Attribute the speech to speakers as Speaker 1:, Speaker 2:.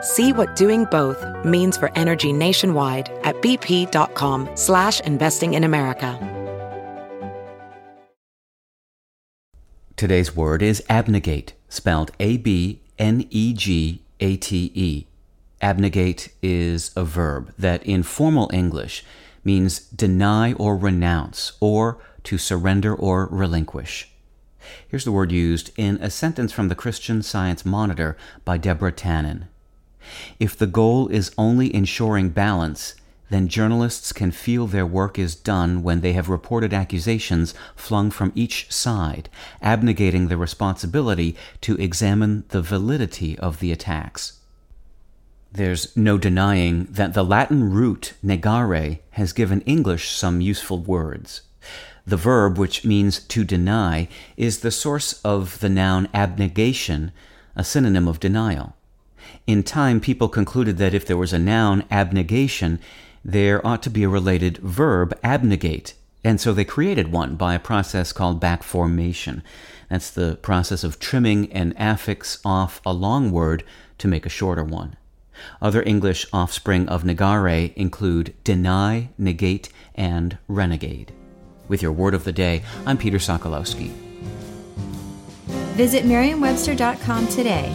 Speaker 1: See what doing both means for energy nationwide at bp.com slash investing in America.
Speaker 2: Today's word is abnegate, spelled A-B-N-E-G-A-T-E. Abnegate is a verb that in formal English means deny or renounce, or to surrender or relinquish. Here's the word used in a sentence from the Christian Science Monitor by Deborah Tannen. If the goal is only ensuring balance, then journalists can feel their work is done when they have reported accusations flung from each side, abnegating the responsibility to examine the validity of the attacks. There's no denying that the Latin root negare has given English some useful words. The verb, which means to deny, is the source of the noun abnegation, a synonym of denial. In time, people concluded that if there was a noun, abnegation, there ought to be a related verb, abnegate. And so they created one by a process called back formation. That's the process of trimming an affix off a long word to make a shorter one. Other English offspring of negare include deny, negate, and renegade. With your word of the day, I'm Peter Sokolowski.
Speaker 3: Visit Merriam-Webster.com today